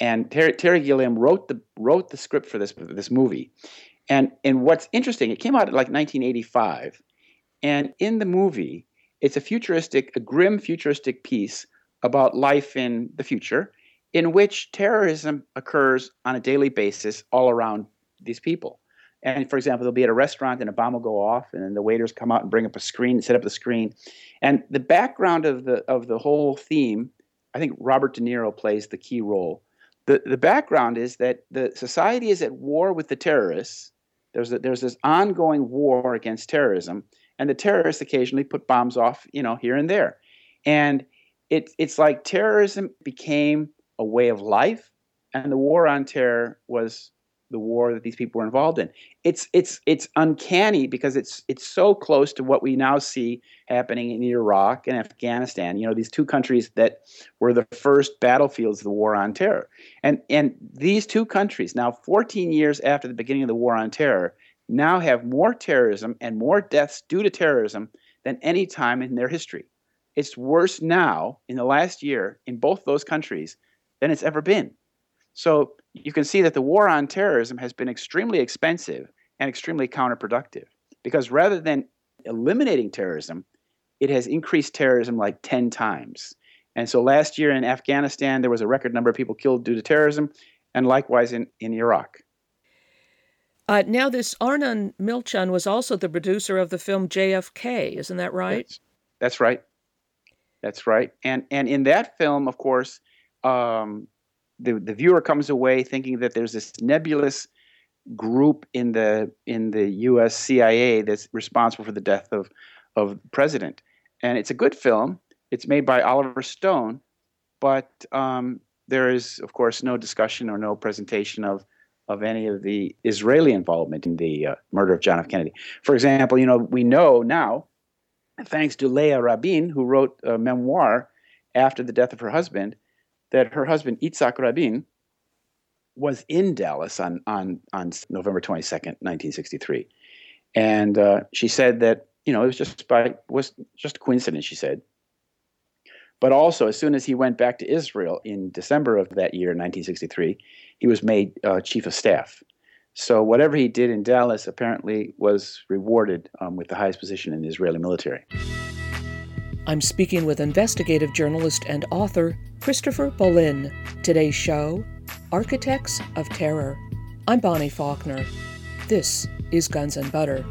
and Terry, Terry Gilliam wrote the wrote the script for this this movie. And and what's interesting, it came out in like 1985, and in the movie, it's a futuristic, a grim futuristic piece about life in the future, in which terrorism occurs on a daily basis all around these people. And for example, they'll be at a restaurant and a bomb will go off, and then the waiters come out and bring up a screen, set up the screen. And the background of the of the whole theme, I think Robert De Niro plays the key role. The the background is that the society is at war with the terrorists. There's a, there's this ongoing war against terrorism, and the terrorists occasionally put bombs off, you know, here and there. And it, it's like terrorism became a way of life, and the war on terror was the war that these people were involved in. It's it's it's uncanny because it's it's so close to what we now see happening in Iraq and Afghanistan. You know, these two countries that were the first battlefields of the war on terror. And and these two countries now 14 years after the beginning of the war on terror now have more terrorism and more deaths due to terrorism than any time in their history. It's worse now in the last year in both those countries than it's ever been. So you can see that the war on terrorism has been extremely expensive and extremely counterproductive because rather than eliminating terrorism, it has increased terrorism like 10 times. And so last year in Afghanistan, there was a record number of people killed due to terrorism, and likewise in, in Iraq. Uh, now, this Arnon Milchan was also the producer of the film JFK, isn't that right? That's, that's right. That's right. And and in that film, of course, um, the the viewer comes away thinking that there's this nebulous group in the in the U.S. CIA that's responsible for the death of of the president. And it's a good film. It's made by Oliver Stone, but um, there is, of course, no discussion or no presentation of of any of the Israeli involvement in the uh, murder of John F. Kennedy. For example, you know, we know now, thanks to Leah Rabin, who wrote a memoir after the death of her husband, that her husband, Itzhak Rabin, was in Dallas on, on, on November 22nd, 1963. And uh, she said that, you know, it was just by, was just a coincidence, she said. But also, as soon as he went back to Israel in December of that year, 1963, he was made uh, chief of staff. So whatever he did in Dallas apparently was rewarded um, with the highest position in the Israeli military. I'm speaking with investigative journalist and author Christopher Bollyn. Today's show Architects of Terror. I'm Bonnie Faulkner. This is Guns and Butter.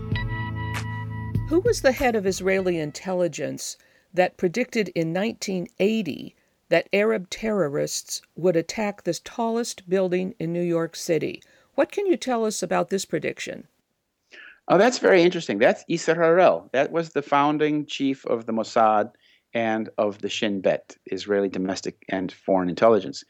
Who was the head of Israeli intelligence that predicted in 1980 that Arab terrorists would attack the tallest building in New York City. What can you tell us about this prediction? Oh, that's very interesting. That's Isser Harel. That was the founding chief of the Mossad and of the Shin Bet, Israeli domestic and foreign intelligence.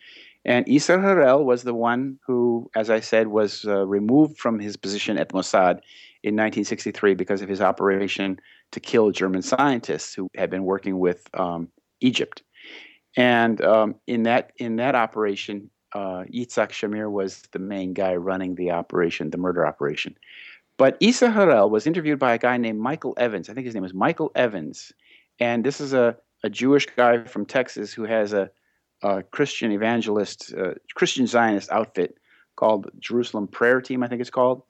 And Isser Harel was the one who, as I said, was uh, removed from his position at Mossad in 1963 because of his operation to kill German scientists who had been working with um, Egypt. And um, in that in that operation, uh, Yitzhak Shamir was the main guy running the operation, the murder operation. But Isser Harel was interviewed by a guy named Michael Evans. I think his name was Michael Evans, and this is a, a Jewish guy from Texas who has a, a Christian evangelist, uh, Christian Zionist outfit called Jerusalem Prayer Team. I think it's called.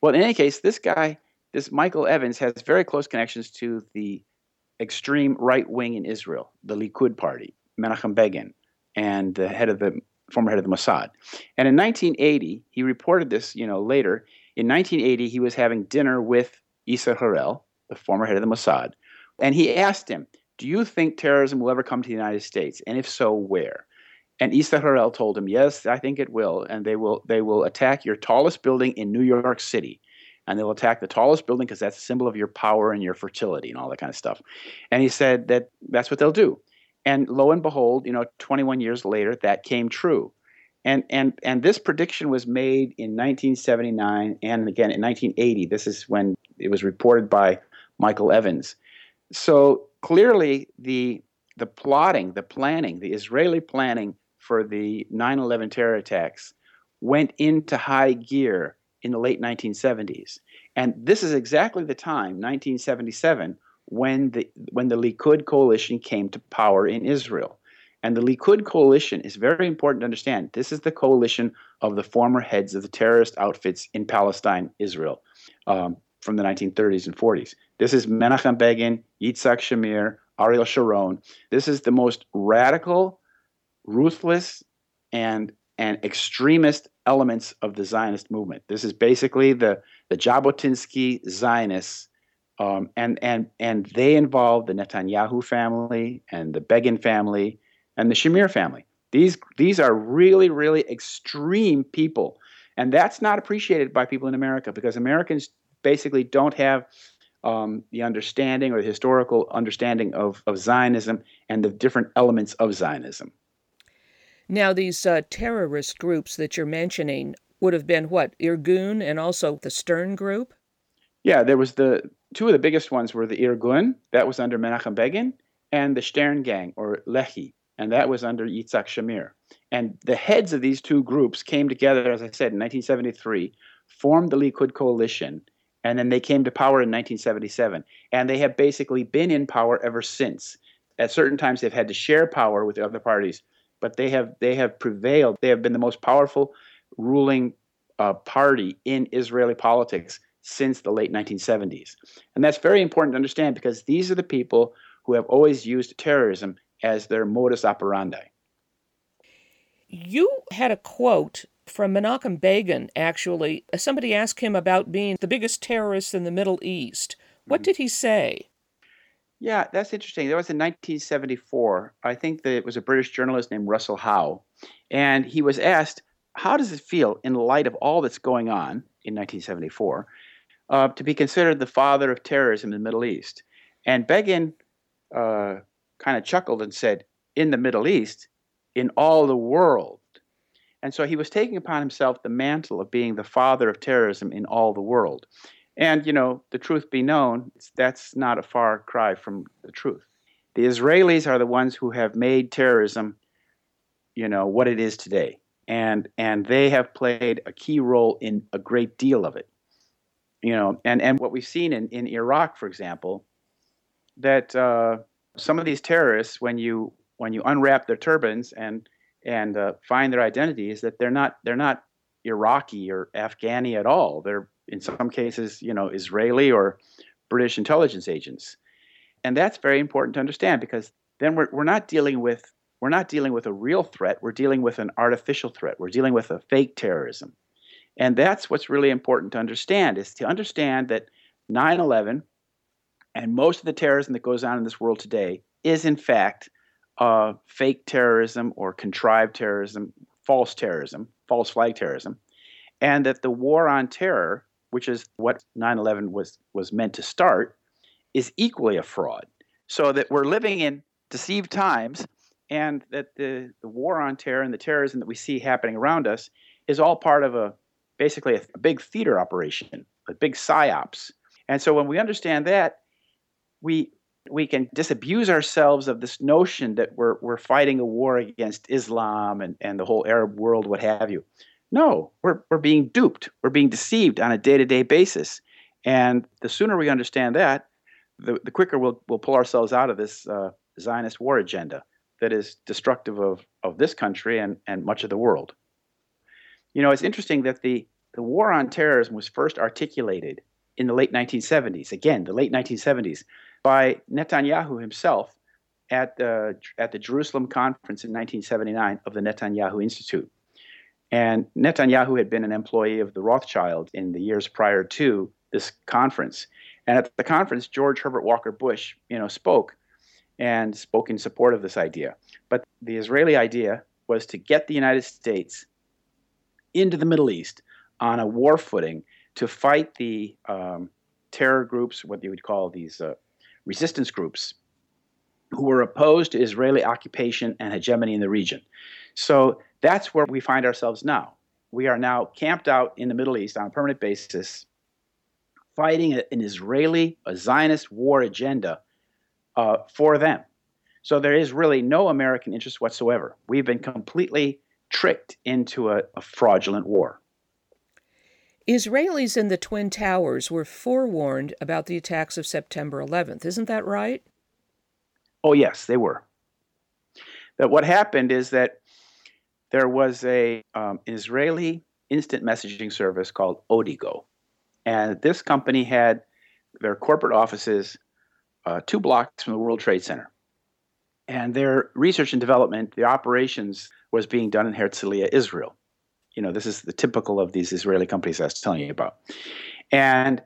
Well, in any case, this guy, this Michael Evans, has very close connections to the extreme right wing in Israel, the Likud party. Menachem Begin and the head of the former head of the Mossad. And in 1980, he reported this, you know, later. In 1980, he was having dinner with Isser Harel, the former head of the Mossad, and he asked him, "Do you think terrorism will ever come to the United States? And if so, where?" And Isser Harel told him, "Yes, I think it will, and they will they will attack your tallest building in New York City." And they'll attack the tallest building because that's a symbol of your power and your fertility and all that kind of stuff. And he said that that's what they'll do. And lo and behold, you know, 21 years later, that came true. And, and, and this prediction was made in 1979 and again in 1980. This is when it was reported by Michael Evans. So clearly, the, the plotting, the planning, the Israeli planning for the 9 11 terror attacks went into high gear in the late 1970s. And this is exactly the time, 1977, when the when the Likud coalition came to power in Israel. And the Likud coalition is very important to understand. This is the coalition of the former heads of the terrorist outfits in Palestine, Israel, um, from the 1930s and 40s. This is Menachem Begin, Yitzhak Shamir, Ariel Sharon. This is the most radical, ruthless, and and extremist elements of the Zionist movement. This is basically the the Jabotinsky Zionists, um, and and and they involve the Netanyahu family and the Begin family and the Shamir family. These these are really really extreme people, and that's not appreciated by people in America because Americans basically don't have um, the understanding or the historical understanding of, of Zionism and the different elements of Zionism. Now, these uh, terrorist groups that you're mentioning would have been what Irgun and also the Stern Group. Yeah, there was the two of the biggest ones were the Irgun that was under Menachem Begin, and the Stern Gang or Lehi, and that was under Yitzhak Shamir. And the heads of these two groups came together, as I said, in 1973, formed the Likud coalition, and then they came to power in 1977. And they have basically been in power ever since. At certain times, they've had to share power with the other parties, but they have they have prevailed. They have been the most powerful ruling uh, party in Israeli politics since the late 1970s. And that's very important to understand because these are the people who have always used terrorism as their modus operandi. You had a quote from Menachem Begin, actually. Somebody asked him about being the biggest terrorist in the Middle East. What mm-hmm. did he say? Yeah, that's interesting. That was in 1974. I think that it was a British journalist named Russell Howe. And he was asked, How does it feel in light of all that's going on in 1974 uh, to be considered the father of terrorism in the Middle East? And Begin uh, kind of chuckled and said, In the Middle East, in all the world. And so he was taking upon himself the mantle of being the father of terrorism in all the world. And, you know, the truth be known, that's not a far cry from the truth. The Israelis are the ones who have made terrorism, you know, what it is today. And, and they have played a key role in a great deal of it. You know, and, and what we've seen in, in Iraq, for example, that uh, some of these terrorists, when you when you unwrap their turbans and and uh, find their identity is that they're not they're not Iraqi or Afghani at all. They're in some cases, you know, Israeli or British intelligence agents, and that's very important to understand because then we're we're not dealing with we're not dealing with a real threat. We're dealing with an artificial threat. We're dealing with a fake terrorism, and that's what's really important to understand is to understand that 9/11 and most of the terrorism that goes on in this world today is in fact uh, fake terrorism or contrived terrorism, false terrorism, false flag terrorism, and that the war on terror, which is what 9/11 was was meant to start, is equally a fraud. So that we're living in deceived times, and that the, the war on terror and the terrorism that we see happening around us is all part of a basically a, a big theater operation, a big psyops. And so when we understand that, we we can disabuse ourselves of this notion that we're, we're fighting a war against Islam and, and the whole Arab world, what have you. No, we're, we're being duped. We're being deceived on a day to day basis. And the sooner we understand that, the, the quicker we'll, we'll pull ourselves out of this uh, Zionist war agenda that is destructive of, of this country and, and much of the world. You know, it's interesting that the, the war on terrorism was first articulated in the late 1970s. Again, the late 1970s by Netanyahu himself at the, at the Jerusalem conference in 1979 of the Netanyahu Institute. And Netanyahu had been an employee of the Rothschild in the years prior to this conference. And at the conference, George Herbert Walker Bush, you know, spoke and spoke in support of this idea. But the Israeli idea was to get the United States into the Middle East on a war footing to fight the um, terror groups, what you would call these uh, resistance groups who were opposed to Israeli occupation and hegemony in the region. So that's where we find ourselves now. We are now camped out in the Middle East on a permanent basis, fighting an Israeli, a Zionist war agenda uh, for them. So there is really no American interest whatsoever. We've been completely tricked into a, a fraudulent war. Israelis in the Twin Towers were forewarned about the attacks of September 11th. Isn't that right? Oh, yes, they were. That what happened is that there was a um, Israeli instant messaging service called Odigo, and this company had their corporate offices uh, two blocks from the World Trade Center. And their research and development, the operations, was being done in Herzliya, Israel. You know, this is the typical of these Israeli companies I was telling you about. And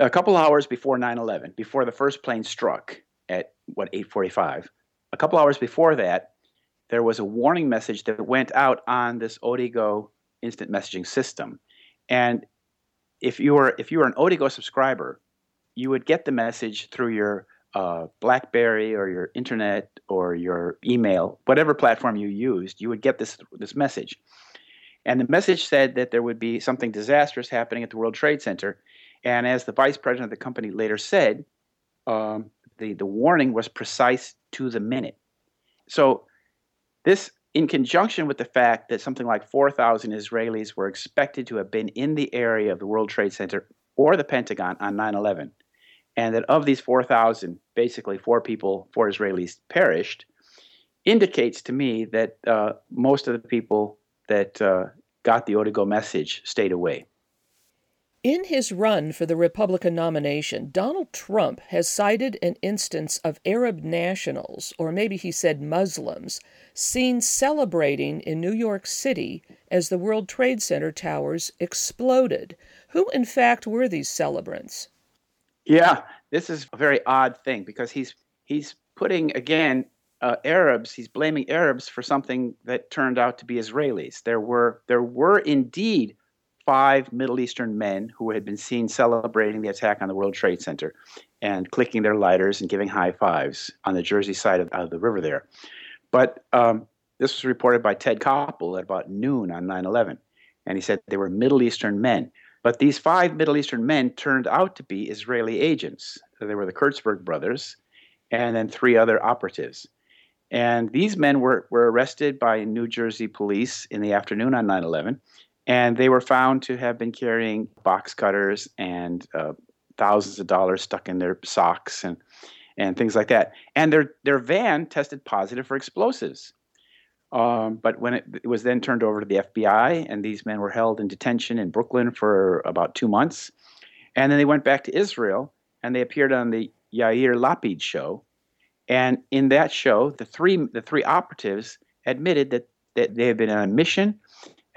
a couple hours before 9/11, before the first plane struck at what 8:45, a couple hours before that, there was a warning message that went out on this Odigo instant messaging system. And if you were if you were an Odigo subscriber, you would get the message through your uh, BlackBerry or your internet or your email, whatever platform you used, you would get this this message. And the message said that there would be something disastrous happening at the World Trade Center. And as the vice president of the company later said, um, the, the warning was precise to the minute. So, this, in conjunction with the fact that something like 4,000 Israelis were expected to have been in the area of the World Trade Center or the Pentagon on 9 11, and that of these 4,000, basically four people, four Israelis perished, indicates to me that uh, most of the people that uh, got the Odigo message stayed away. In his run for the Republican nomination, Donald Trump has cited an instance of Arab nationals, or maybe he said Muslims, seen celebrating in New York City as the World Trade Center towers exploded. Who, in fact, were these celebrants? Yeah, this is a very odd thing because he's he's putting again uh, Arabs. He's blaming Arabs for something that turned out to be Israelis. There were there were indeed five Middle Eastern men who had been seen celebrating the attack on the World Trade Center and clicking their lighters and giving high fives on the Jersey side of, of the river there. But um, this was reported by Ted Koppel at about noon on 9 11. And he said they were Middle Eastern men. But these five Middle Eastern men turned out to be Israeli agents. They were the Kurzberg brothers and then three other operatives. And these men were, were arrested by New Jersey police in the afternoon on 9 11 and they were found to have been carrying box cutters and uh, thousands of dollars stuck in their socks and and things like that. And their their van tested positive for explosives. Um, but when it, it, was then turned over to the FBI, and these men were held in detention in Brooklyn for about two months, and then they went back to Israel and they appeared on the Yair Lapid show. And in that show, the three the three operatives admitted that, that they had been on a mission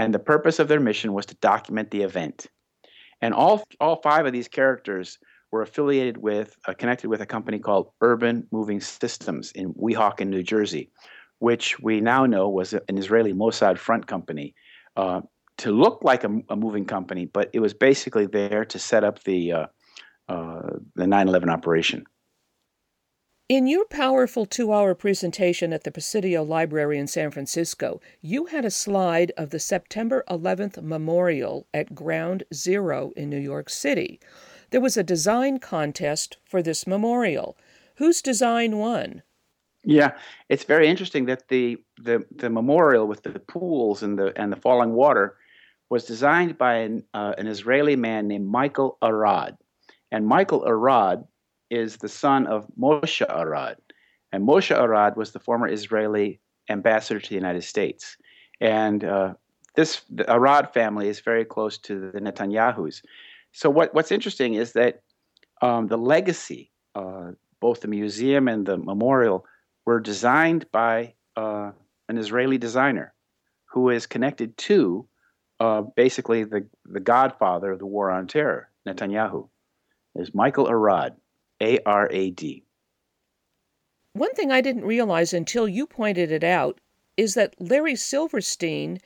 and the purpose of their mission was to document the event. And all, all five of these characters were affiliated with, uh, connected with a company called Urban Moving Systems in Weehawken, New Jersey, which we now know was an Israeli Mossad front company uh, to look like a, a, moving company, but it was basically there to set up the uh, uh the 9/11 operation. In your powerful two hour presentation at the Presidio Library in San Francisco, you had a slide of the September 11th memorial at Ground Zero in New York City. There was a design contest for this memorial. Whose design won? Yeah, it's very interesting that the, the, the memorial with the pools and the, and the falling water was designed by an, uh, an Israeli man named Michael Arad. And Michael Arad is the son of Moshe Arad. And Moshe Arad was the former Israeli ambassador to the United States. And uh, this Arad family is very close to the Netanyahus. So what, what's interesting is that um, the legacy, uh, both the museum and the memorial, were designed by uh, an Israeli designer who is connected to uh, basically the, the godfather of the war on terror, Netanyahu. Is Michael Arad. A R A D. One thing I didn't realize until you pointed it out is that Larry Silverstein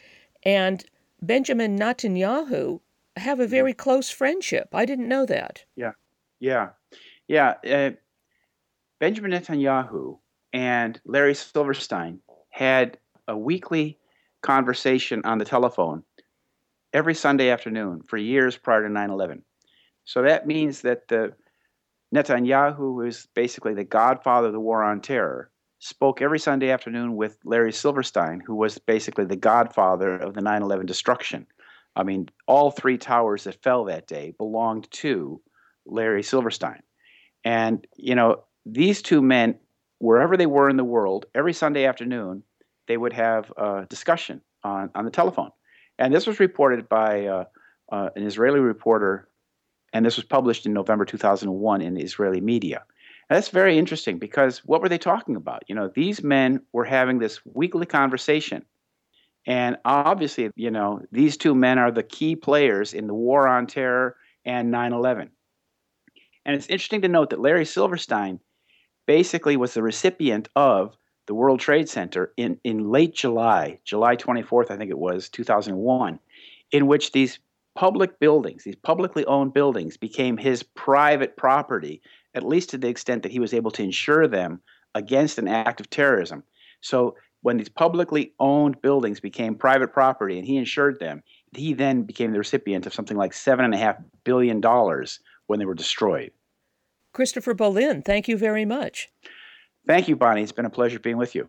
and Benjamin Netanyahu have a very close friendship. I didn't know that. Yeah, yeah, yeah. Uh, Benjamin Netanyahu and Larry Silverstein had a weekly conversation on the telephone every Sunday afternoon for years prior to 9 11. So that means that the Netanyahu, who is basically the godfather of the war on terror, spoke every Sunday afternoon with Larry Silverstein, who was basically the godfather of the 9 11 destruction. I mean, all three towers that fell that day belonged to Larry Silverstein. And, you know, these two men, wherever they were in the world, every Sunday afternoon, they would have a discussion on, on the telephone. And this was reported by uh, uh, an Israeli reporter, and this was published in November 2001 in Israeli media. And that's very interesting because what were they talking about? You know, these men were having this weekly conversation. And obviously, you know, these two men are the key players in the war on terror and 9 11. And it's interesting to note that Larry Silverstein basically was the recipient of the World Trade Center in, in late July, July 24th, I think it was, 2001, in which these public buildings, these publicly owned buildings, became his private property, at least to the extent that he was able to insure them against an act of terrorism. So when these publicly owned buildings became private property and he insured them, he then became the recipient of something like $7.5 billion when they were destroyed. Christopher Bollyn, thank you very much. Thank you, Bonnie. It's been a pleasure being with you.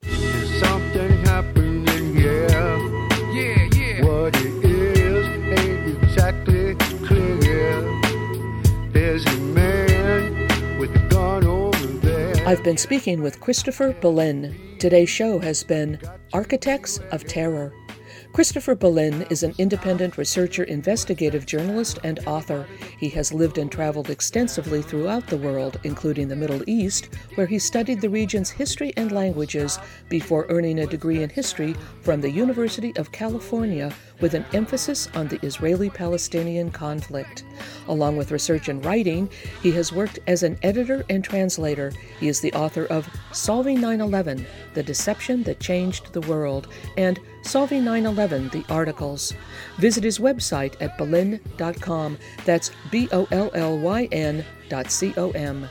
I've been speaking with Christopher Bollyn. Today's show has been Architects of Terror. Christopher Bollyn is an independent researcher, investigative journalist, and author. He has lived and traveled extensively throughout the world, including the Middle East, where he studied the region's history and languages before earning a degree in history from the University of California with an emphasis on the Israeli Palestinian conflict. Along with research and writing, he has worked as an editor and translator. He is the author of Solving 9 11 The Deception That Changed the World and Solving 9 11 The Articles. Visit his website at bollyn.com. That's B O L L Y N dot C O M.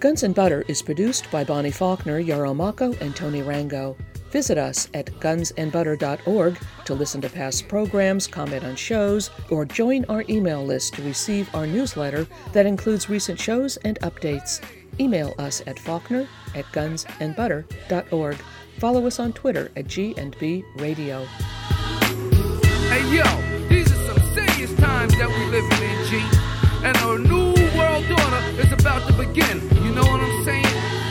Guns and Butter is produced by Bonnie Faulkner, Yarrow Mako, and Tony Rango. Visit us at gunsandbutter.org to listen to past programs, comment on shows, or join our email list to receive our newsletter that includes recent shows and updates. Email us at faulkner at gunsandbutter.org. Follow us on Twitter at G&B Radio. Hey yo, these are some serious times that we living in, G. And a new world order is about to begin. You know what I'm saying?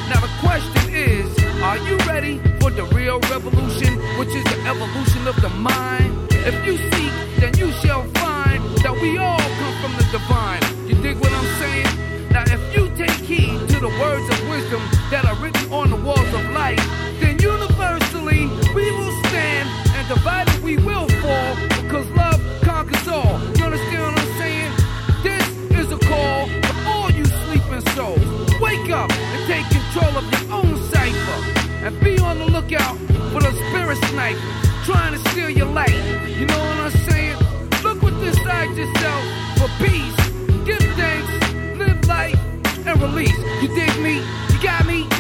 Now the question is, are you ready for the real revolution, which is the evolution of the mind? If you seek, then you shall find that we all come from the divine. You dig what I'm saying? Now if you take heed to the words of wisdom that are written on the walls of life, then universally we will stand and divided we will fall because love conquers all. You understand what I'm saying? This is a call for all you sleeping souls. Wake up and take control of your own lookout for the spirit snipers trying to steal your light. You know what I'm saying? Look what's inside yourself for peace. Give thanks, live life, and release. You dig me? You got me?